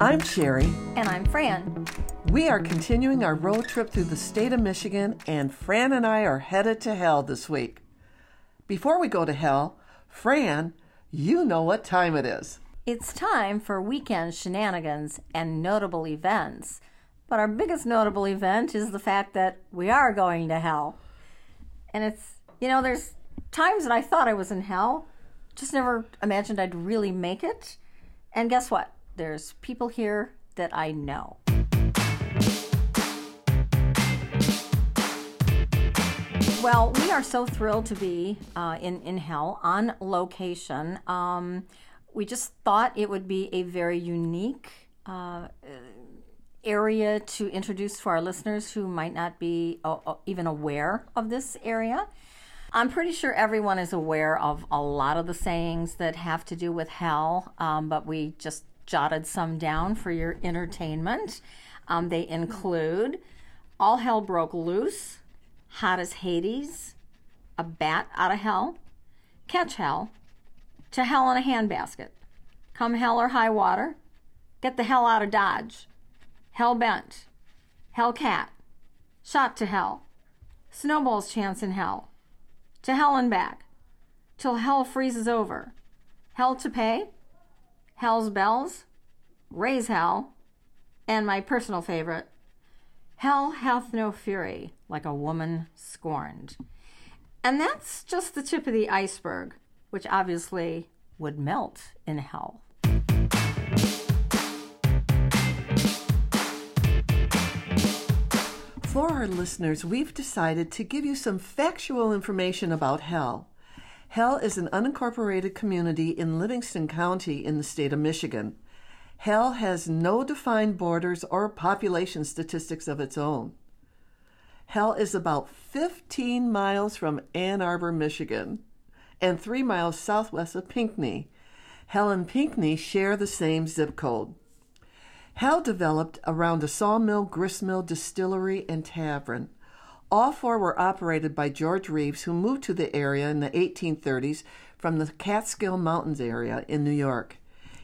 I'm Sherry. And I'm Fran. We are continuing our road trip through the state of Michigan, and Fran and I are headed to hell this week. Before we go to hell, Fran, you know what time it is. It's time for weekend shenanigans and notable events. But our biggest notable event is the fact that we are going to hell. And it's, you know, there's times that I thought I was in hell, just never imagined I'd really make it. And guess what? There's people here that I know. Well, we are so thrilled to be uh, in, in hell on location. Um, we just thought it would be a very unique uh, area to introduce to our listeners who might not be uh, uh, even aware of this area. I'm pretty sure everyone is aware of a lot of the sayings that have to do with hell, um, but we just jotted some down for your entertainment. Um, they include All Hell Broke Loose, hot as Hades, a bat out of hell, catch hell, to hell in a handbasket, come hell or high water, get the hell out of Dodge, hell bent, hell cat, shot to hell, snowball's chance in hell, to hell and back, till hell freezes over, hell to pay, hell's bells, raise hell, and my personal favorite, hell hath no fury like a woman scorned. And that's just the tip of the iceberg, which obviously would melt in hell. For our listeners, we've decided to give you some factual information about Hell. Hell is an unincorporated community in Livingston County in the state of Michigan. Hell has no defined borders or population statistics of its own. Hell is about 15 miles from Ann Arbor, Michigan, and three miles southwest of Pinckney. Hell and Pinckney share the same zip code. Hell developed around a sawmill, gristmill, distillery, and tavern. All four were operated by George Reeves, who moved to the area in the 1830s from the Catskill Mountains area in New York.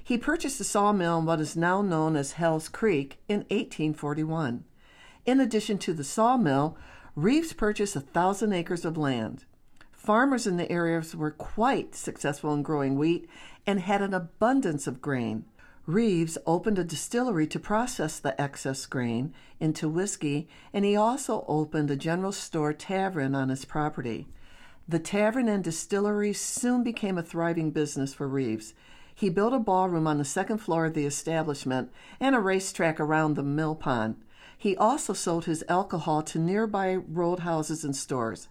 He purchased a sawmill in what is now known as Hell's Creek in 1841. In addition to the sawmill, Reeves purchased a thousand acres of land. Farmers in the areas were quite successful in growing wheat and had an abundance of grain. Reeves opened a distillery to process the excess grain into whiskey, and he also opened a general store tavern on his property. The tavern and distillery soon became a thriving business for Reeves. He built a ballroom on the second floor of the establishment and a racetrack around the mill pond. He also sold his alcohol to nearby roadhouses and stores.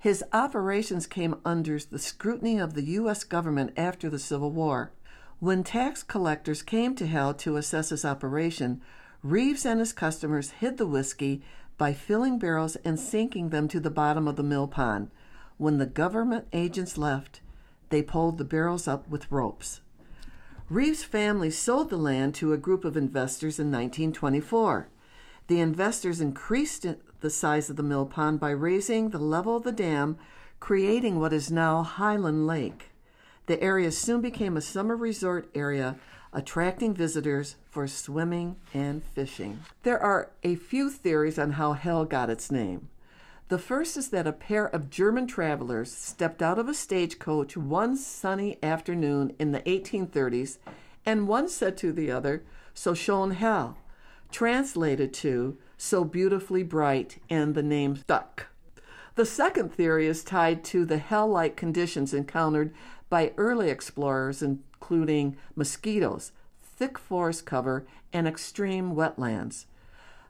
His operations came under the scrutiny of the U.S. government after the Civil War. When tax collectors came to Hell to assess his operation, Reeves and his customers hid the whiskey by filling barrels and sinking them to the bottom of the mill pond. When the government agents left, they pulled the barrels up with ropes. Reeves' family sold the land to a group of investors in 1924. The investors increased the size of the mill pond by raising the level of the dam, creating what is now Highland Lake. The area soon became a summer resort area, attracting visitors for swimming and fishing. There are a few theories on how hell got its name. The first is that a pair of German travelers stepped out of a stagecoach one sunny afternoon in the 1830s, and one said to the other, So schon hell translated to so beautifully bright, and the name stuck. The second theory is tied to the hell like conditions encountered by early explorers, including mosquitoes, thick forest cover, and extreme wetlands.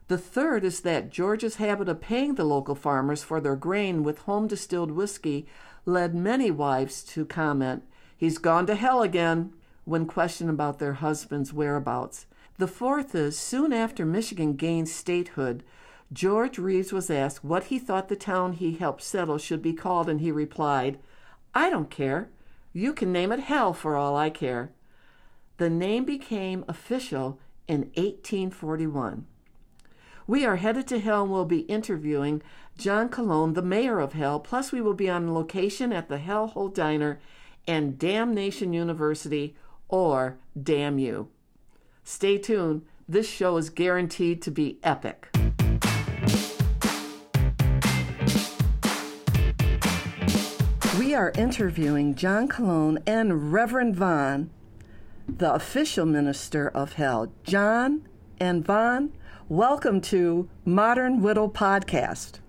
The third is that George's habit of paying the local farmers for their grain with home distilled whiskey led many wives to comment, He's gone to hell again, when questioned about their husband's whereabouts. The fourth is soon after Michigan gained statehood, George Reeves was asked what he thought the town he helped settle should be called, and he replied, I don't care. You can name it hell for all I care. The name became official in 1841. We are headed to Hell and we'll be interviewing John Colone, the mayor of Hell, plus we will be on location at the Hellhole Diner and Damnation University or Damn You. Stay tuned. This show is guaranteed to be epic. We are interviewing John Colone and Reverend Vaughn, the official minister of hell. John and Vaughn, welcome to Modern Widow Podcast.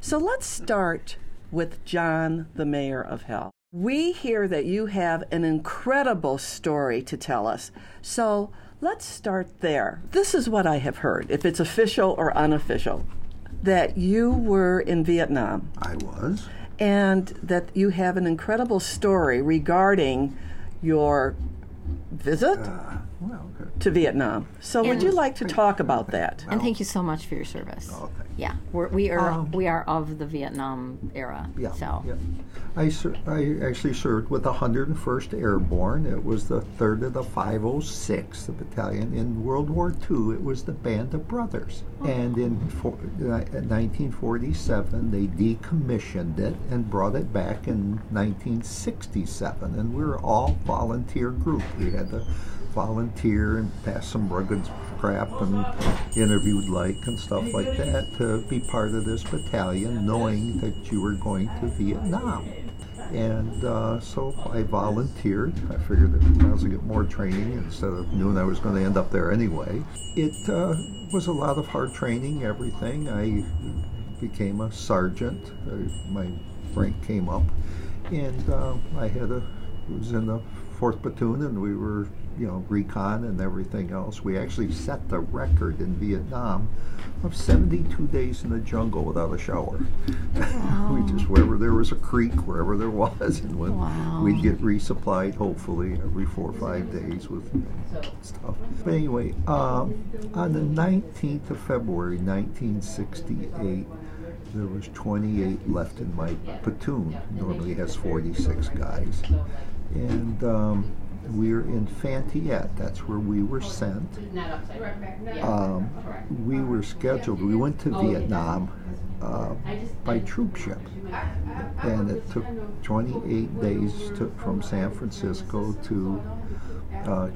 So let's start with John, the mayor of hell. We hear that you have an incredible story to tell us. So let's start there. This is what I have heard, if it's official or unofficial, that you were in Vietnam I was. And that you have an incredible story regarding your visit. Uh, well, okay. to Vietnam. So, would you like to talk about that? And thank you so much for your service. Oh, thank Yeah, we're, we are Um, we are of the Vietnam era. Yeah. So yeah. I, ser- I actually served with the 101st Airborne. It was the 3rd of the 506th the battalion. In World War II, it was the Band of Brothers. And in for, uh, 1947, they decommissioned it and brought it back in 1967. And we were all volunteer group. We had to volunteer and pass some rugged crap and interviewed like and stuff like that to be part of this battalion, knowing that you were going to Vietnam. And uh, so I volunteered. I figured that I was going to get more training instead of knowing I was going to end up there anyway. It uh, was a lot of hard training, everything. I became a sergeant. Uh, my rank came up. And uh, I had a, was in the 4th Platoon and we were, you know, recon and everything else. We actually set the record in Vietnam of 72 days in the jungle without a shower. we just, wherever there was a creek, wherever there was, and when Wow. we'd get resupplied, hopefully, every four or five days with stuff. But anyway, um, on the 19th of February, 1968, there was 28 left in my platoon. Normally has 46 guys. And um, were in Phan Thiet. That's where we were sent. Um, we were scheduled. We went to Vietnam uh, by troop ship, and it took 28 days to, from San Francisco to uh,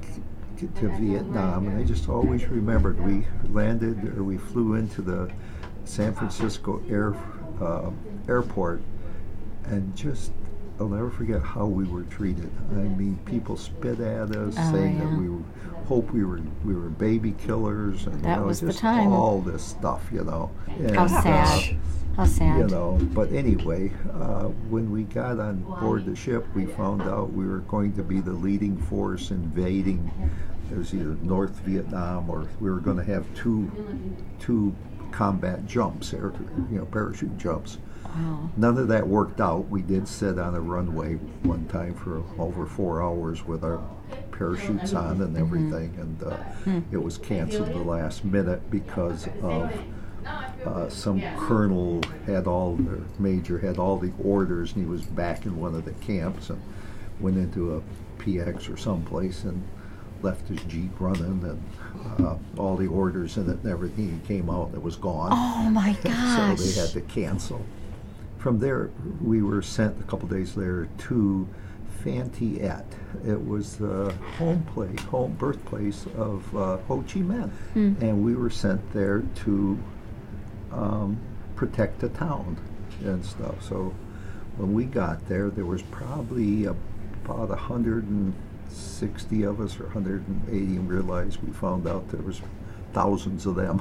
to Vietnam. And I just always remembered we landed or we flew into the San Francisco air uh, airport, and just I'll never forget how we were treated. I mean, people spit at us, Oh, saying yeah. that we were, hope we were we were baby killers, and That you know, was the time. all this stuff, you know. And, how uh, sad. How sad. you know, but anyway, uh, when we got on board the ship, we found out we were going to be the leading force invading. It was either North Vietnam or we were going to have two two combat jumps, air, you know, parachute jumps. Wow. None of that worked out. We did sit on a runway one time for over four hours with our parachutes on and everything, and uh, it was canceled the last minute because of uh, some colonel had all, or major had all the orders, and he was back in one of the camps and went into a PX or someplace and left his jeep running and uh, all the orders in it and everything. He came out and it was gone Oh my gosh. so they had to cancel. From there, we were sent a couple days later to Phan Thiet. It was the home place, home birthplace of uh, Ho Chi Minh, and we were sent there to um, protect the town and stuff. So when we got there, there was probably about 160 of us or 180, and realized we found out there was thousands of them.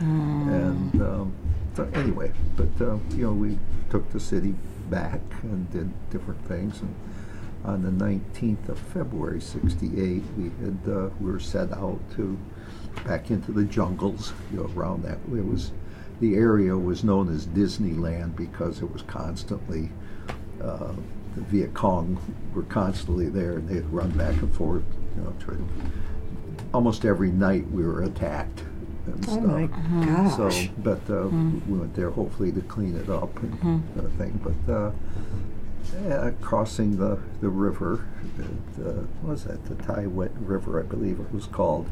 And um, anyway, but uh, you know, we took the city back and did different things. And on the 19th of February '68, we had uh, we were set out to back into the jungles. You know, around that it was the area was known as Disneyland because it was constantly. Uh, the Viet Cong were constantly there, and they'd run back and forth. You know, almost every night we were attacked and Oh stuff. my gosh. So, but uh, we went there hopefully to clean it up and everything. But uh, yeah, crossing the, the river, uh, what was that? The Tai Wet River, I believe it was called.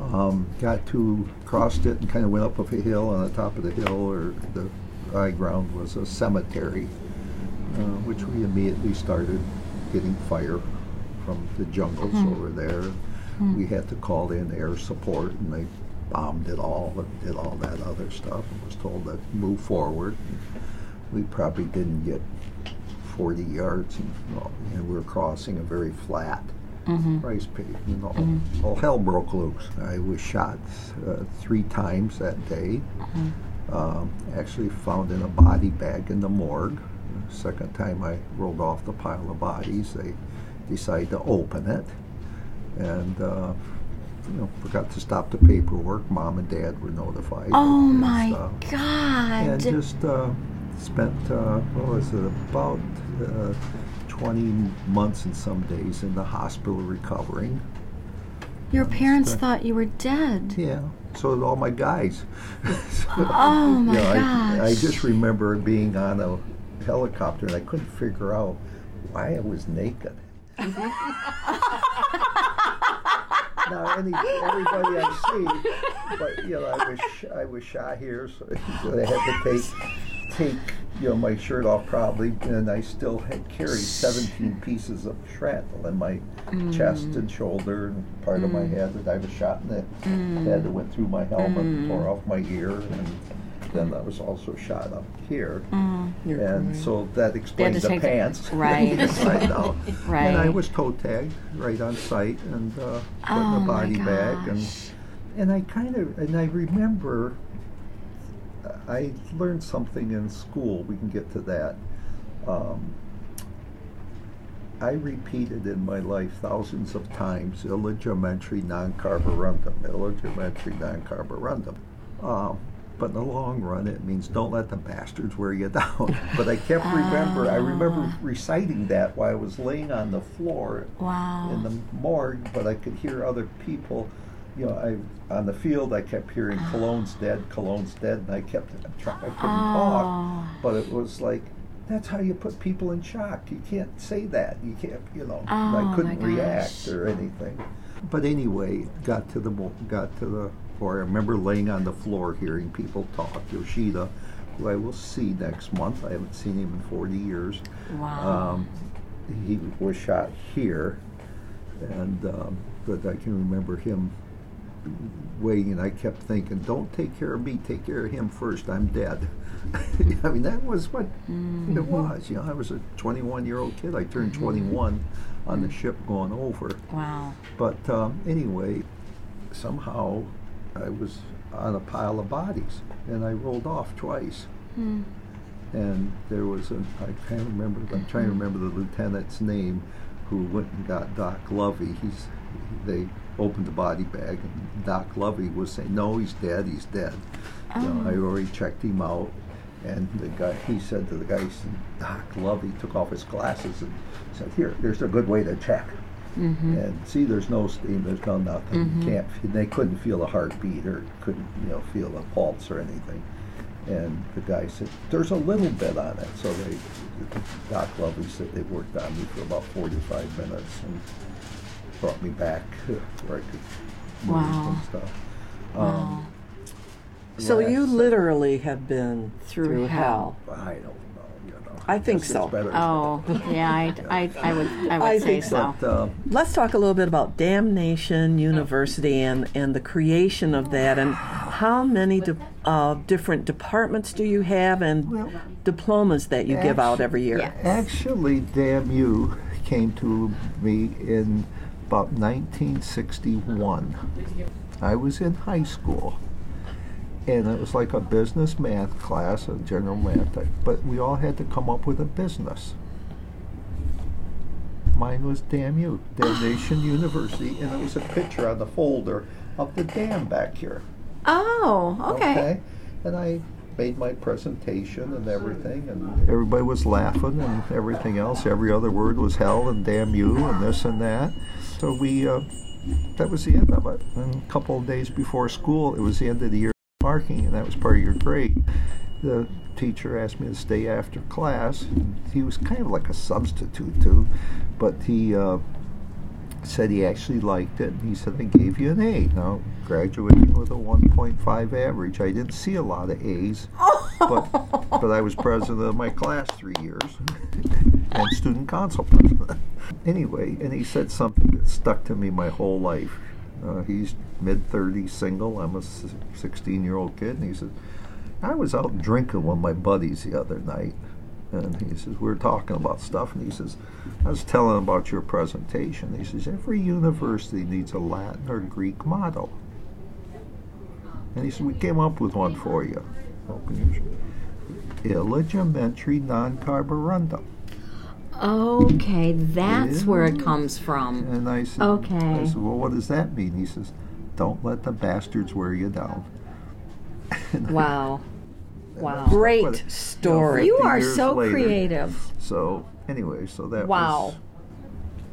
Um, got to crossed it and kind of went up of a hill. On the top of the hill or the high ground was a cemetery, uh, which we immediately started getting fire from the jungles over there. We had to call in air support, and they bombed it all and did all that other stuff. And was told to move forward. We probably didn't get 40 yards, and, and we were crossing a very flat rice pavement. You know, all hell broke loose. I was shot uh, three times that day. Um, actually found in a body bag in the morgue. The second time I rolled off the pile of bodies, they decided to open it, and uh, you know forgot to stop the paperwork. Mom and Dad were notified. Oh and my stuff. God. And just uh, spent uh, what was it about uh, 20 months and some days in the hospital recovering. Your parents thought you were dead. Yeah, so did all my guys. Oh my You know, gosh. I, I just remember being on a helicopter and I couldn't figure out why I was naked. now, any, everybody I see, but you know, I was sh- I was shot here, so, so I had to take take you know my shirt off probably, and I still had carried 17 pieces of shrapnel in my mm. chest and shoulder and part of my mm. head that I was shot in the mm. head that went through my helmet and tore off my ear, and then that was also shot up here, and so that explains the take the- pants right. inside. Right. And I was toe tagged right on site and uh, put in Oh a body bag, and and I kind of and I remember I learned something in school. We can get to that. Um, I repeated in my life thousands of times illegimentary non-carborundum, illegimentary non-carborundum. Um, but in the long run, it means don't let the bastards wear you down. but I kept remember. I oh. remember reciting that while I was laying on the floor Wow. in the morgue, but I could hear other people. You know, I on the field I kept hearing Colone's dead, Colone's dead, and I kept try, I couldn't talk, Oh. but it was like that's how you put people in shock. You can't say that. You can't, you know. Oh, I couldn't react or anything. But anyway, got to the got to the floor. I remember laying on the floor hearing people talk. Yoshida, who I will see next month. I haven't seen him in 40 years. Wow. Um, he was shot here, and um, but I can remember him waiting, and I kept thinking, "Don't take care of me. Take care of him first. I'm dead." I mean, that was what it was. You know, I was a 21-year-old kid. I turned 21 on the ship going over. wow. But um, anyway, somehow I was on a pile of bodies, and I rolled off twice. Hmm. And there was a, I can't remember, I'm trying to mm-hmm. remember the lieutenant's name who went and got Doc Lovey. He's, they opened the body bag, and Doc Lovey was saying, No, he's dead, he's dead. You know, I oh. already checked him out. And the guy, he said to the guy, he said, Doc Lovey took off his glasses and said, Here, there's a good way to check. And see, there's no steam, there's no nothing. You can't. f- They couldn't feel a heartbeat or couldn't, you know, feel a pulse or anything. And the guy said, "There's a little bit on it." So they, Doc Lovely said they worked on me for about 45 minutes and brought me back where I could move Wow. and stuff. Um, So yeah, you literally have been Through through, hell. hell. I don't know. I think so. Oh, yeah, I, I, I would, I would I say think so. But, uh, Let's talk a little bit about Damnation University and, and the creation of that, and how many de- uh, different departments do you have and diplomas that you give out every year? Yeah. Actually, Damn You came to me in about 1961. I was in high school, and it was like a business math class, a general math, type, but we all had to come up with a business. Mine was Damn You, Damnation University, and it was a picture on the folder of the dam back here. Oh, okay. And I made my presentation and everything, and everybody was laughing and everything else. Every other word was hell and damn you and this and that. So we, uh, that was the end of it. And a couple of days before school, it was the end of the year marking, and that was part of your grade. The teacher asked me to stay after class. He was kind of like a substitute too, but he. Uh, said he actually liked it. He said, I gave you an A. Now, graduating with a 1.5 average. I didn't see a lot of A's, but, but I was president of my class three years. and student council president. anyway, and he said something that stuck to me my whole life. Uh, he's mid 30s, single. I'm a 16 year old kid. And he says, I was out drinking with my buddies the other night. And he says, we were talking about stuff. And he says, I was telling about your presentation. He says, every university needs a Latin or Greek motto. And he said, we came up with one for you. Illegimentary non carborundum. Okay, that's yeah. where it comes from. And I said, okay. I said, well, what does that mean? He says, don't let the bastards wear you down. wow. Wow. Great story. You, know, you are so later, creative. So, anyway, so that wow. was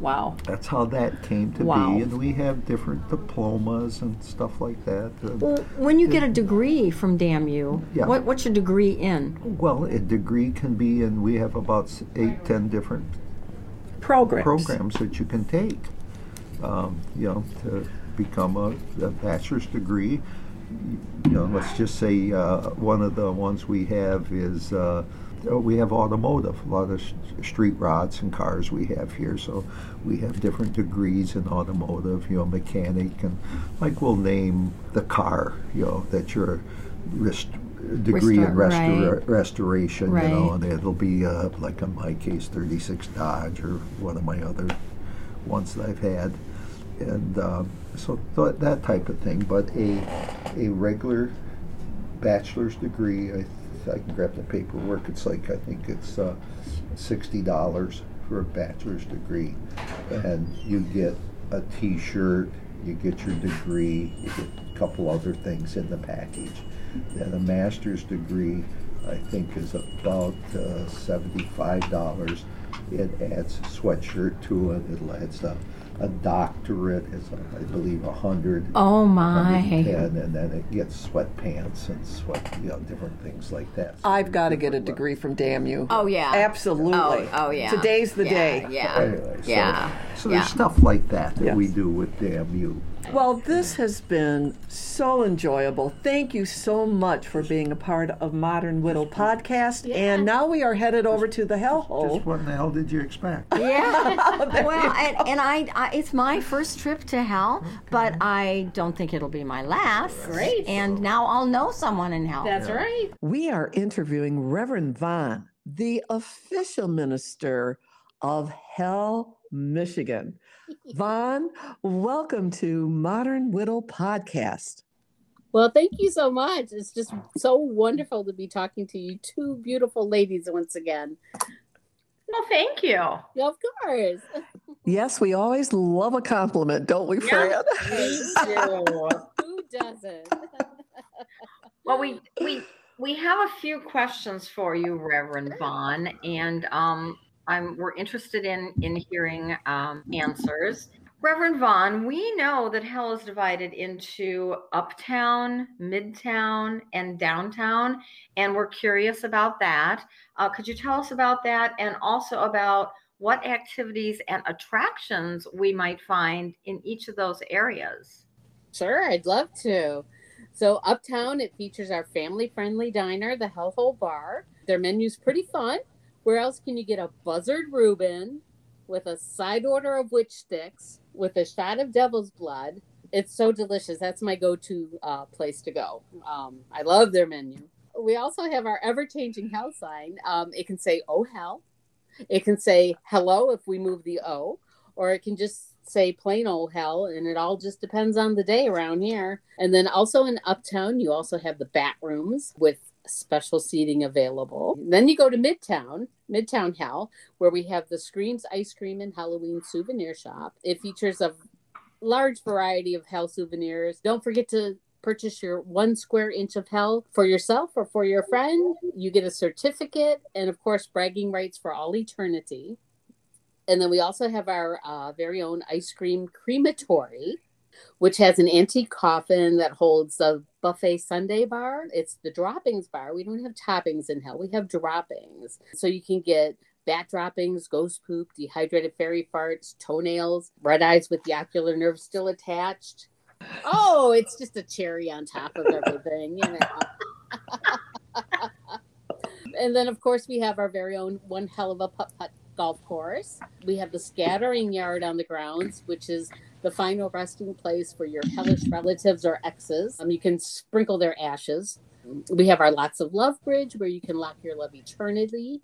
Wow. That's how that came to wow. be. And we have different diplomas and stuff like that. Well, when you get a degree from DAMU, yeah. what, what's your degree in? Well, a degree can be in, we have about eight, ten different programs, programs that you can take. Um, you know, to become a, a, bachelor's degree. You know, let's just say uh, one of the ones we have is uh, uh, we have automotive, a lot of street rods and cars we have here. So we have different degrees in automotive, you know, mechanic, and like we'll name the car, you know, that you're rest- degree Restor- in restora- right. restoration, right. you know, and it'll be uh, like in my case, 36 Dodge or one of my other ones that I've had. And uh, so th- that type of thing, but a, a regular bachelor's degree, I I can grab the paperwork. It's like I think it's uh, sixty dollars for a bachelor's degree, and you get a T-shirt, you get your degree, you get a couple other things in the package. Then a master's degree, I think, is about uh, seventy-five dollars. It adds a sweatshirt to it. It adds a a doctorate is, I believe, a hundred. Oh my! And, and then it gets sweatpants and sweat, you know, different things like that. So I've got to get a degree from DAMU. Oh yeah, absolutely. Oh, oh yeah. Today's the yeah, day. Yeah. Anyway, so, yeah. So yeah. there's stuff like that that yes. we do with DAMU. Well, this has been so enjoyable. Thank you so much for being a part of Modern Widow podcast. Yeah. And now we are headed over to the hellhole. Just what in the hell did you expect? Yeah. well, and, and I, I, it's my first trip to hell, okay. but I don't think it'll be my last. Great. And now I'll know someone in hell. That's yeah. right. We are interviewing Reverend Vaughn, the official minister of Hell, Michigan. Vaughn, welcome to Modern Widow Podcast. Well, thank you so much. It's just so wonderful to be talking to you two beautiful ladies once again. Well, thank you. Yeah, of course. Yes, we always love a compliment, don't we, Fran? Who doesn't? well, we we we have a few questions for you, Reverend Vaughn, and um, I'm, we're interested in in hearing um, answers. Reverend Vaughn, we know that hell is divided into uptown, midtown, and downtown, and we're curious about that. Uh, could you tell us about that and also about what activities and attractions we might find in each of those areas? Sure, I'd love to. So, uptown, it features our family friendly diner, the Hellhole Bar. Their menu's pretty fun. Where else can you get a buzzard Reuben with a side order of witch sticks with a shot of devil's blood? It's so delicious. That's my go to uh, place to go. Um, I love their menu. We also have our ever changing hell sign. Um, it can say, Oh, hell. It can say hello if we move the O, or it can just say plain old hell, and it all just depends on the day around here. And then also in Uptown, you also have the bat rooms with special seating available. Then you go to Midtown, Midtown Hell, where we have the Screams Ice Cream and Halloween Souvenir Shop. It features a large variety of hell souvenirs. Don't forget to purchase your one square inch of hell for yourself or for your friend. You get a certificate and, of course, bragging rights for all eternity. And then we also have our uh, very own ice cream crematory, which has an antique coffin that holds a buffet sundae bar. It's the droppings bar. We don't have toppings in hell, we have droppings. So you can get bat droppings, ghost poop, dehydrated fairy farts, toenails, red eyes with the ocular nerve still attached. Oh, it's just a cherry on top of everything, you know. and then, of course, we have our very own one hell of a putt putt golf course. We have the scattering yard on the grounds, which is the final resting place for your hellish relatives or exes. Um, you can sprinkle their ashes. We have our Lots of Love Bridge where you can lock your love eternity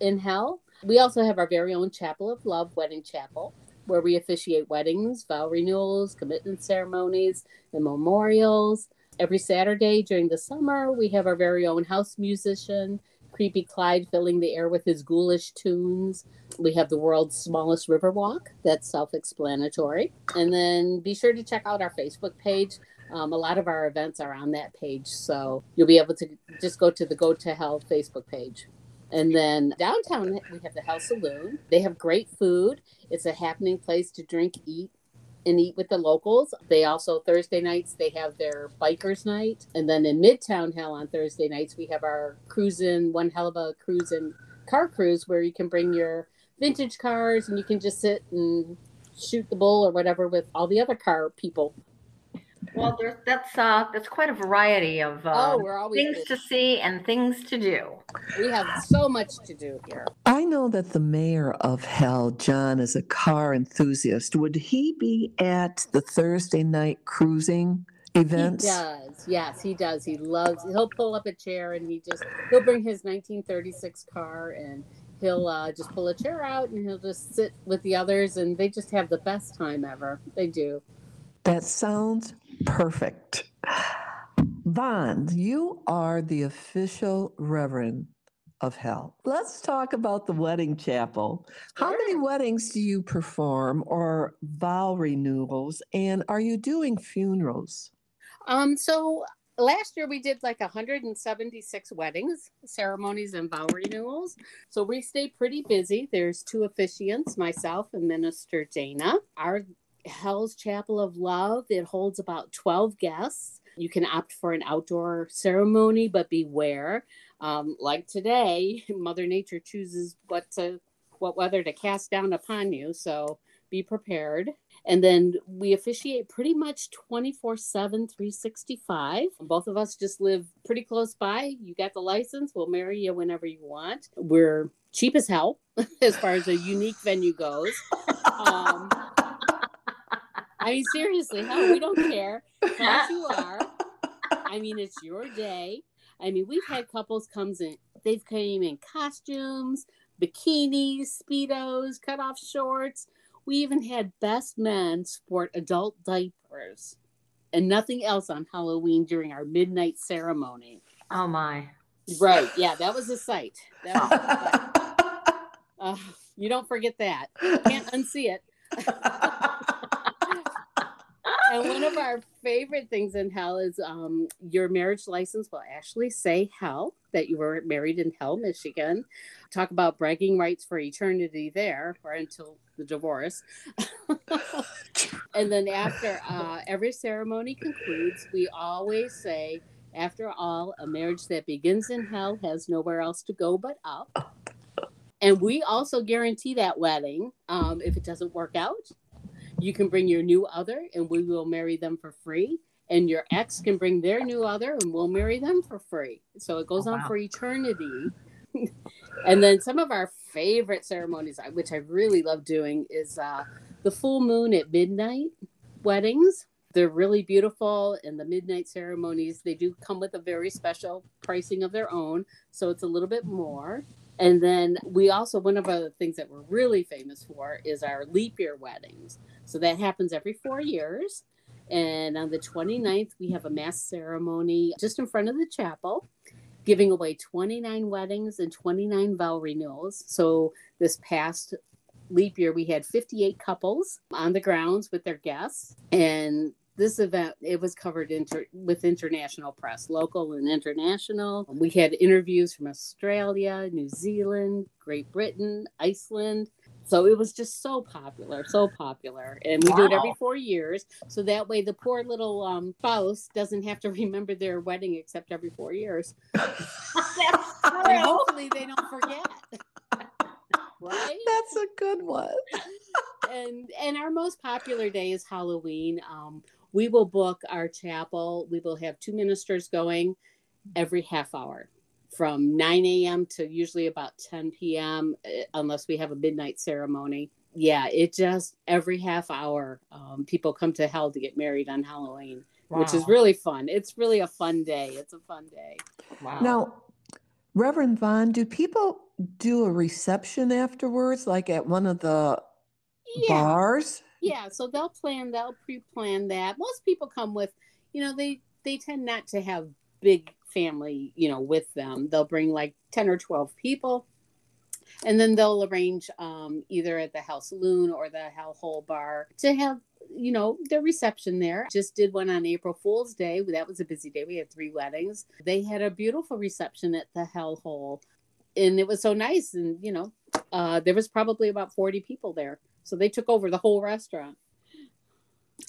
in hell. We also have our very own Chapel of Love Wedding Chapel where we officiate weddings, vow renewals, commitment ceremonies, and memorials. Every Saturday during the summer, we have our very own house musician, Creepy Clyde, filling the air with his ghoulish tunes. We have the world's smallest river walk. That's self explanatory. And then be sure to check out our Facebook page. Um, a lot of our events are on that page. So you'll be able to just go to the Go to Hell Facebook page. And then downtown, we have the Hell Saloon. They have great food. It's a happening place to drink, eat, and eat with the locals. They also, Thursday nights, they have their bikers night. And then in Midtown Hell on Thursday nights, we have our cruising, one hell of a cruising car cruise where you can bring your vintage cars and you can just sit and shoot the bull or whatever with all the other car people. Well, there's that's uh that's quite a variety of uh, Oh, we're always things to see and things to do. We have so much to do here. I know that the mayor of Hell, John, is a car enthusiast. Would he be at the Thursday night cruising events? He does. Yes, he does. He loves. He'll pull up a chair and he just he'll bring his 1936 car and he'll uh, just pull a chair out and he'll just sit with the others and they just have the best time ever. They do. That sounds perfect. Vaughn, you are the official reverend of hell. Let's talk about the wedding chapel. How many weddings do you perform or vow renewals? And are you doing funerals? Um. So last year we did like 176 weddings, ceremonies, and vow renewals. So we stay pretty busy. There's two officiants, myself and Minister Dana. Our Hell's Chapel of Love. It holds about 12 guests. You can opt for an outdoor ceremony, but beware. Um, like today, Mother Nature chooses what to, what weather to cast down upon you. So be prepared. And then we officiate pretty much 24 7, 365. Both of us just live pretty close by. You got the license, we'll marry you whenever you want. We're cheap as hell as far as a unique venue goes. Um, I mean, seriously, hell, we don't care. As you are. I mean, it's your day. I mean, we've had couples comes in. They've came in costumes, bikinis, speedos, cut off shorts. We even had best men sport adult diapers and nothing else on Halloween during our midnight ceremony. Oh my. Right? Yeah, that was a sight. That was a sight. Uh, you don't forget that. Can't unsee it. and one of our favorite things in hell is um, your marriage license will actually say hell that you were married in hell michigan. Talk about bragging rights for eternity there or until the divorce. And then after uh, every ceremony concludes we always say after all a marriage that begins in hell has nowhere else to go but up. And we also guarantee that wedding um, if it doesn't work out you can bring your new other and we will marry them for free. And your ex can bring their new other and we'll marry them for free. So it goes Oh, on wow. for eternity. And then some of our favorite ceremonies which i really love doing is uh, the full moon at midnight weddings. They're really beautiful and the midnight ceremonies they do come with a very special pricing of their own. So it's a little bit more. And then we also one of the things that we're really famous for is our leap year weddings so that happens every four years. And on the 29th, we have a mass ceremony just in front of the chapel, giving away 29 weddings and 29 vow renewals. So this past leap year, we had 58 couples on the grounds with their guests. And this event it was covered inter- with international press local and international we had interviews from australia new zealand great britain iceland so it was just so popular, so popular. And we do it every four years. So that way the poor little um, spouse doesn't have to remember their wedding except every four years. And hopefully they don't forget. Right? That's a good one. and and our most popular day is Halloween. Um, we will book our chapel. We will have two ministers going every half hour. From 9 a.m. to usually about 10 p.m. eh, unless we have a midnight ceremony. Yeah, it just every half hour um, people come to hell to get married on Halloween, which is really fun. It's really a fun day. It's a fun day. Wow. Now, Reverend Vaughn, do people do a reception afterwards, like at one of the Yeah, bars? yeah. So they'll plan. They'll pre-plan that. Most people come with, you know, they they tend not to have big family, you know, with them. They'll bring like ten or twelve people, and then they'll arrange um, either at the Hell Saloon or the Hell Hole Bar to have, you know, their reception there. Just did one on April Fool's Day. That was a busy day. We had three weddings. They had a beautiful reception at the Hell Hole, and it was so nice. And you know, uh, there was probably about forty people there, so they took over the whole restaurant.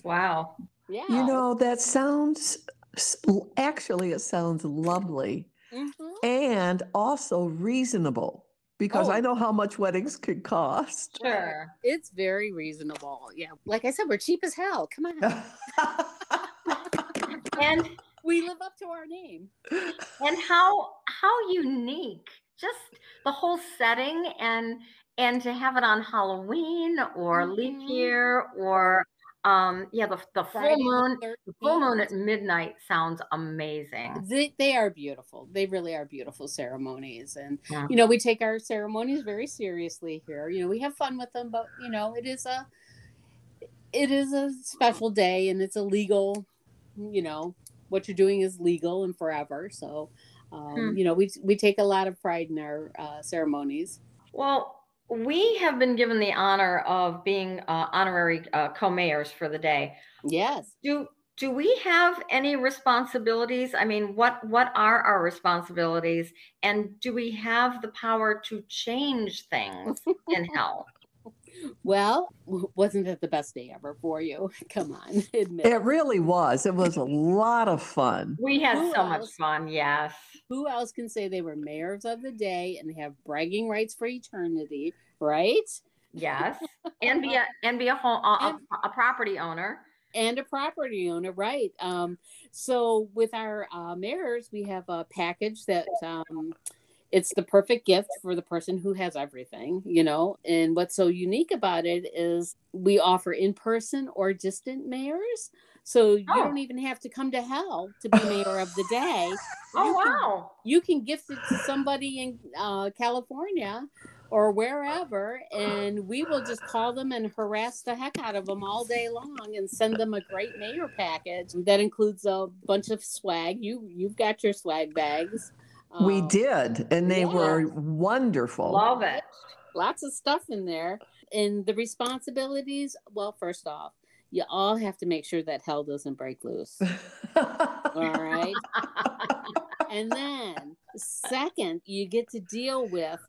wow. Yeah, You know, that sounds s- actually, it sounds lovely Mhm. and also reasonable because Oh. I know how much weddings could cost. Sure. it's very reasonable. Yeah, like I said, we're cheap as hell. Come on, And we live up to our name. and how how unique just the whole setting and and to have it on Halloween or leap Mhm. year or um yeah the, the full Friday the moon the full moon at midnight sounds amazing They, they are beautiful. They really are beautiful ceremonies. And, Yeah. you know, we take our ceremonies very seriously here. You know, we have fun with them, but, you know, it is a, it is a special day and it's a legal, you know, what you're doing is legal and forever. So, um, Hmm. you know, we, we take a lot of pride in our uh, ceremonies. well we have been given the honor of being uh, honorary uh, co-mayors for the day. Yes. do do we have any responsibilities? I mean what what are our responsibilities? And do we have the power to change things in hell Well, wasn't it the best day ever for you? Come on, admit. It really was. It was a lot of fun. we had Who so much fun yes Who else can say they were mayors of the day and have bragging rights for eternity, right? yes and be a and be a home a, a, a property owner And a property owner, right? Um, so with our uh, mayors, we have a package that um, it's the perfect gift for the person who has everything, you know. And what's so unique about it is we offer in person or distant mayors. So you Oh. don't even have to come to hell to be mayor of the day. oh You can- wow you can gift it to somebody in uh, California or wherever, and we will just call them and harass the heck out of them all day long and send them a great mayor package that includes a bunch of swag. You you've got your swag bags. We Um, did, and they were wonderful. love it lots of stuff in there. And the responsibilities, well, first off, you all have to make sure that hell doesn't break loose. All right. And then, second, you get to deal with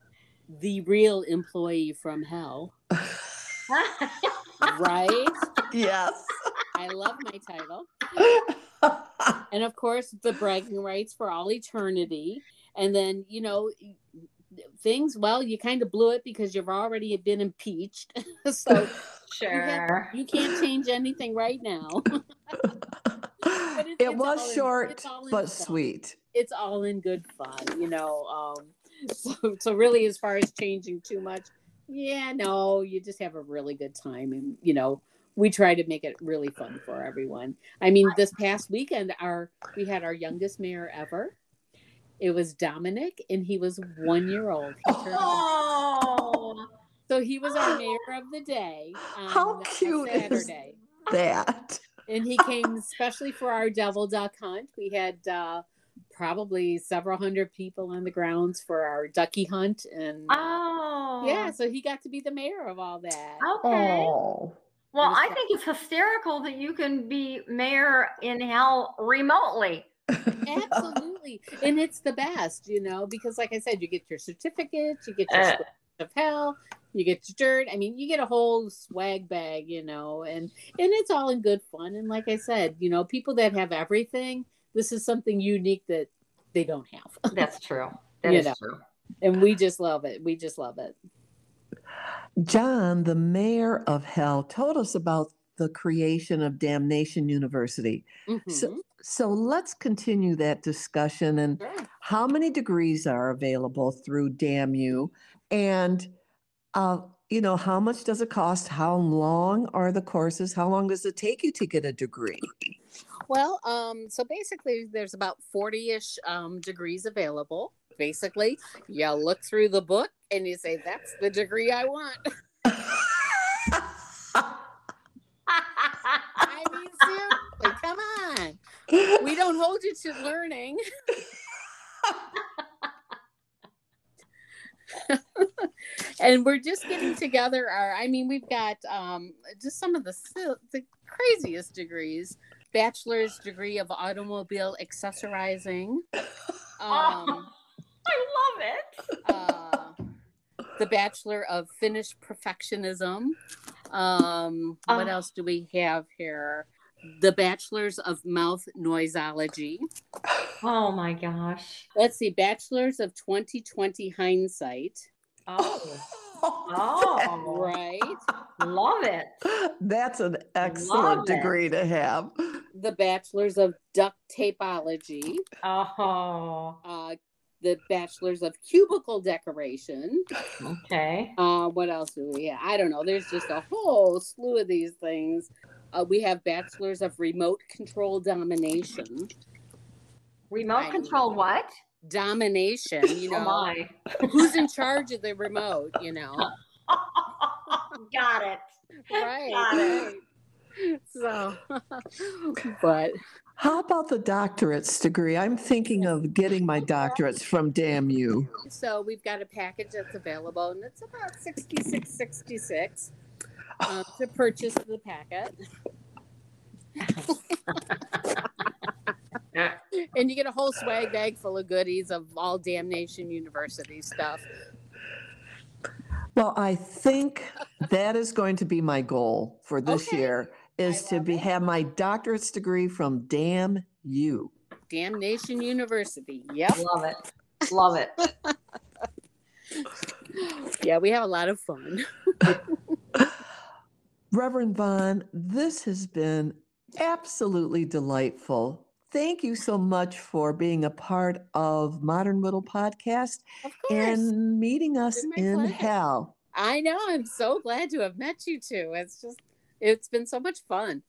the real employee from hell, right? yes. I love my title. And of course, the bragging rights for all eternity. And then, you know, things, well, you kind of blew it because you've already been impeached. so sure you can't change anything right now. it- it it's was all in- short it's all in but fun. sweet. it's all in good fun, you know. Um, so, so really, as far as changing too much, yeah, no, you just have a really good time, and you know, we try to make it really fun for everyone. I mean, this past weekend, our we had our youngest mayor ever. It was Dominic, and he was one year old. He oh So he was our mayor of the day. On How a cute is That. and he came especially for our devil duck hunt. We had uh, probably several hundred people on the grounds for our ducky hunt, and oh yeah, so he got to be the mayor of all that. okay Oh. Well, I think it's hysterical that you can be mayor in hell remotely. Absolutely, and it's the best, you know, because like I said, you get your certificate, you get your Uh. of hell, you get your dirt. I mean, you get a whole swag bag, you know, and and it's all in good fun. And like I said, you know, people that have everything, this is something unique that they don't have. That's true. That You is know. true. and we just love it. We just love it. John, the mayor of hell, told us about the creation of Damnation University. So, Mhm. so let's continue that discussion and Sure. how many degrees are available through DAMU and uh, you know how much does it cost how long are the courses how long does it take you to get a degree Well, um, so basically, there's about 40 ish um, degrees available. Basically, you look through the book and you say, that's the degree I want. I mean, seriously, come on. We don't hold you to learning. and we're just getting together our i mean we've got um just some of the the craziest degrees bachelor's degree of automobile accessorizing um I love it. uh, the bachelor of finish perfectionism um what Oh. else do we have here the bachelor's of mouth noisology Oh my gosh. let's see bachelor's of 2020 hindsight Oh. Oh. right Love it. that's an excellent Love it. degree to have the bachelor's of duct tapeology, Oh. uh, the bachelor's of cubicle decoration. Okay. Uh, what else do we have? I don't know. There's just a whole slew of these things. Uh, we have bachelor's of remote control domination. Remote I- control what? Domination, you Oh know, my. who's in charge of the remote, you know? Got it. Right. Got it. right. So, but how about the doctorate's degree? I'm thinking of getting my doctorates from damu so we've got a package that's available and it's about 66 66 uh, to purchase the packet. And you get a whole swag bag full of goodies of all damnation university stuff. Well i think that is going to be my goal for this Okay. year is to be it. have my doctorate's degree from damn you damnation university yep Love it. Love it. yeah we have a lot of fun Reverend Vaughn, this has been absolutely delightful. Thank you so much for being a part of Modern Widow Podcast of course and meeting us in pleasure. hell. i know i'm so glad to have met you two it's just it's been so much fun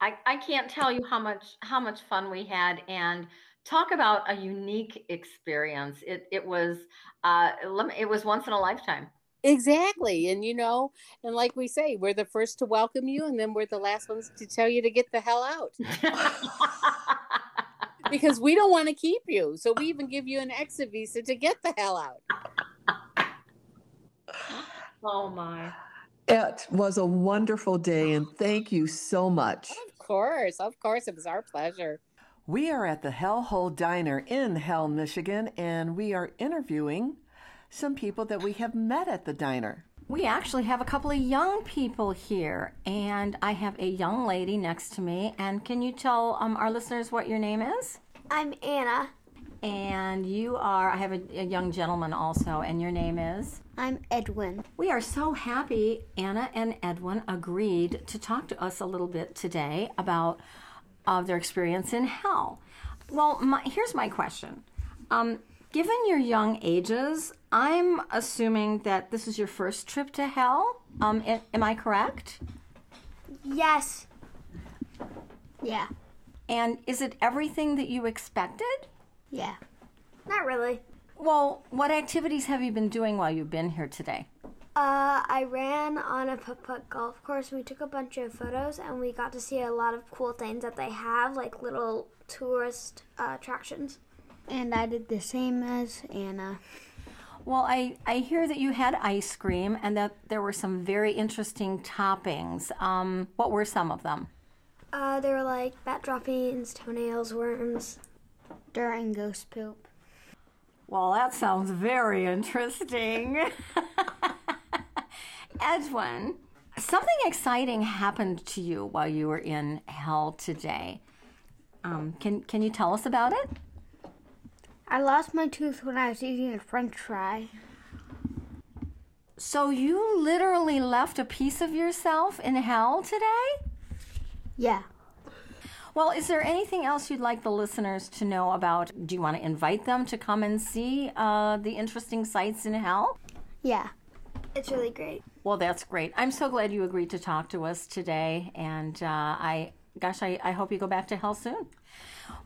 I, I can't tell you how much how much fun we had and talk about a unique experience. It it was uh it was once in a lifetime. Exactly. And you know, and like we say, we're the first to welcome you and then we're the last ones to tell you to get the hell out because we don't want to keep you. So we even give you an exit visa to get the hell out. oh my. It was a wonderful day, and thank you so much. Of course. Of course. It was our pleasure. We are at the Hellhole Diner in Hell, Michigan, and we are interviewing some people that we have met at the diner. We actually have a couple of young people here, and I have a young lady next to me. And can you tell um, our listeners what your name is? I'm Anna. And you are, I have a, a young gentleman also, and your name is? I'm Edwin. We are so happy Anna and Edwin agreed to talk to us a little bit today about uh, their experience in hell. Well, my, here's my question. Um, given your young ages, I'm assuming that this is your first trip to hell. Um, a- am I correct? Yes. Yeah. And is it everything that you expected? Yeah. Not really. Well, what activities have you been doing while you've been here today? Uh, I ran on a putt-putt golf course. We took a bunch of photos, and we got to see a lot of cool things that they have, like little tourist uh, attractions. And I did the same as Anna. Well, I, I hear that you had ice cream and that there were some very interesting toppings. Um, what were some of them? Uh, they were like bat droppings, toenails, worms, and ghost poop. Well, that sounds very interesting. Edwin, something exciting happened to you while you were in hell today. Um, can, can you tell us about it? I lost my tooth when I was eating a french fry. So you literally left a piece of yourself in hell today? Yeah. Well, is there anything else you'd like the listeners to know about? Do you want to invite them to come and see uh, the interesting sights in hell? Yeah. It's really great. Well, that's great. I'm so glad you agreed to talk to us today, and uh, I, gosh, I, I hope you go back to hell soon.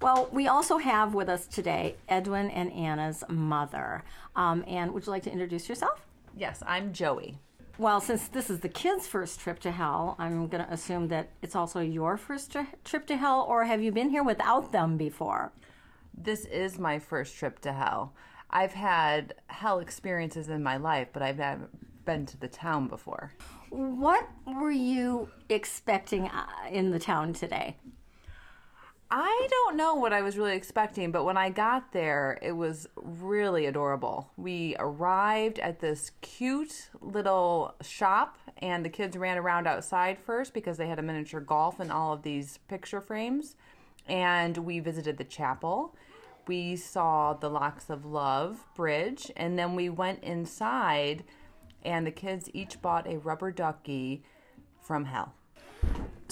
Well, we also have with us today Edwin and Anna's mother. Um, and would you like to introduce yourself? Yes, I'm Joey. Well, since this is the kids' first trip to hell, I'm going to assume that it's also your first tri- trip to hell, or have you been here without them before? This is my first trip to hell. I've had hell experiences in my life, but I've never been to the town before. What were you expecting uh, in the town today? I don't know what I was really expecting, but when I got there, it was really adorable. We arrived at this cute little shop, and the kids ran around outside first because they had a miniature golf and all of these picture frames. And we visited the chapel. We saw the Locks of Love bridge, and then we went inside, and the kids each bought a rubber ducky from hell.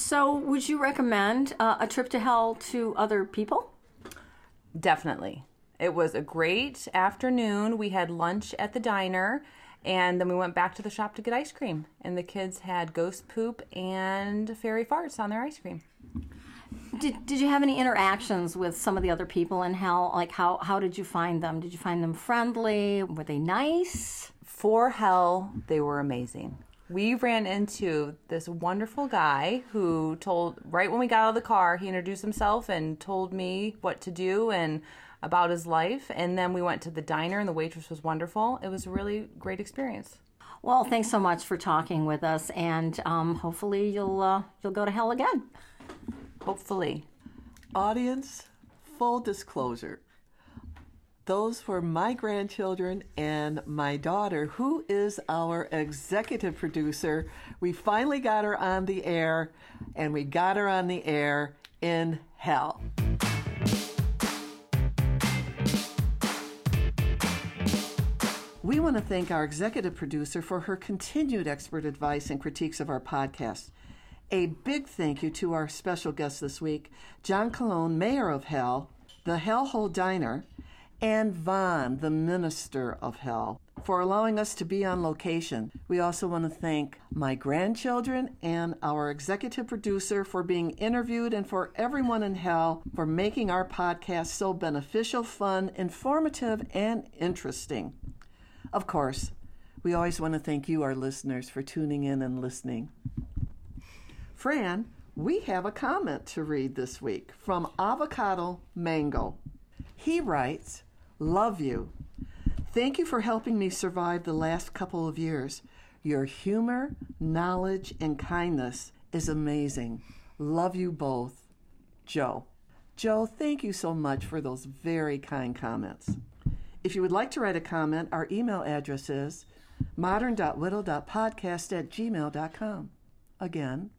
So, would you recommend uh, a trip to hell to other people? Definitely. It was a great afternoon. We had lunch at the diner and then we went back to the shop to get ice cream. And the kids had ghost poop and fairy farts on their ice cream. Did, did you have any interactions with some of the other people in hell? Like, how, how did you find them? Did you find them friendly? Were they nice? For hell, they were amazing. We ran into this wonderful guy who told, right when we got out of the car, he introduced himself and told me what to do and about his life. And then we went to the diner, and the waitress was wonderful. It was a really great experience. Well, thanks so much for talking with us, and um, hopefully you'll uh, you'll go to hell again. Hopefully. Audience, full disclosure. Those were my grandchildren and my daughter, who is our executive producer. We finally got her on the air, and we got her on the air in hell. We want to thank our executive producer for her continued expert advice and critiques of our podcast. A big thank you to our special guest this week, John Colone, Mayor of Hell, the Hellhole Diner, and Vaughn, the Minister of Hell, for allowing us to be on location. We also want to thank my grandchildren and our executive producer for being interviewed and for everyone in Hell for making our podcast so beneficial, fun, informative, and interesting. Of course, we always want to thank you, our listeners, for tuning in and listening. Fran, we have a comment to read this week from Avocado Mango. He writes, Love you. Thank you for helping me survive the last couple of years. Your humor, knowledge, and kindness is amazing. Love you both. Joe. Joe, thank you so much for those very kind comments. If you would like to write a comment, our email address is modern.widow.podcast at gmail.com. Again,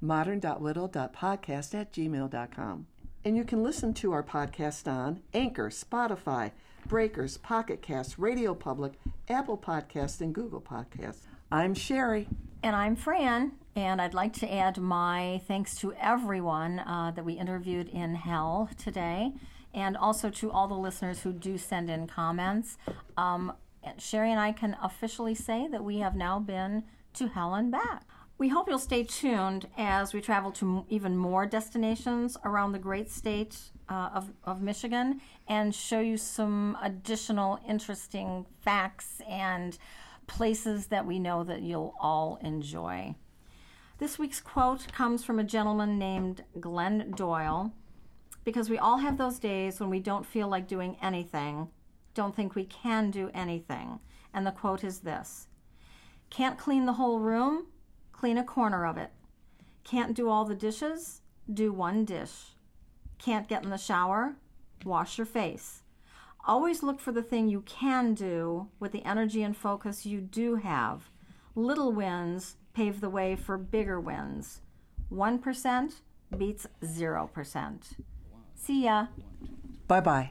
modern.widow.podcast at gmail.com. And you can listen to our podcast on Anchor, Spotify, Breakers, Pocket Cast, Radio Public, Apple Podcast, and Google Podcasts. I'm Sherry. And I'm Fran, and I'd like to add my thanks to everyone uh, that we interviewed in Hell today, and also to all the listeners who do send in comments. Um, Sherry and I can officially say that we have now been to Hell and back. We hope you'll stay tuned as we travel to even more destinations around the great state uh, of, of Michigan and show you some additional interesting facts and places that we know that you'll all enjoy. This week's quote comes from a gentleman named Glenn Doyle because we all have those days when we don't feel like doing anything, don't think we can do anything. And the quote is this Can't clean the whole room? Clean a corner of it. Can't do all the dishes? Do one dish. Can't get in the shower? Wash your face. Always look for the thing you can do with the energy and focus you do have. Little wins pave the way for bigger wins. 1% beats 0%. See ya. Bye bye.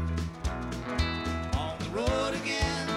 road again.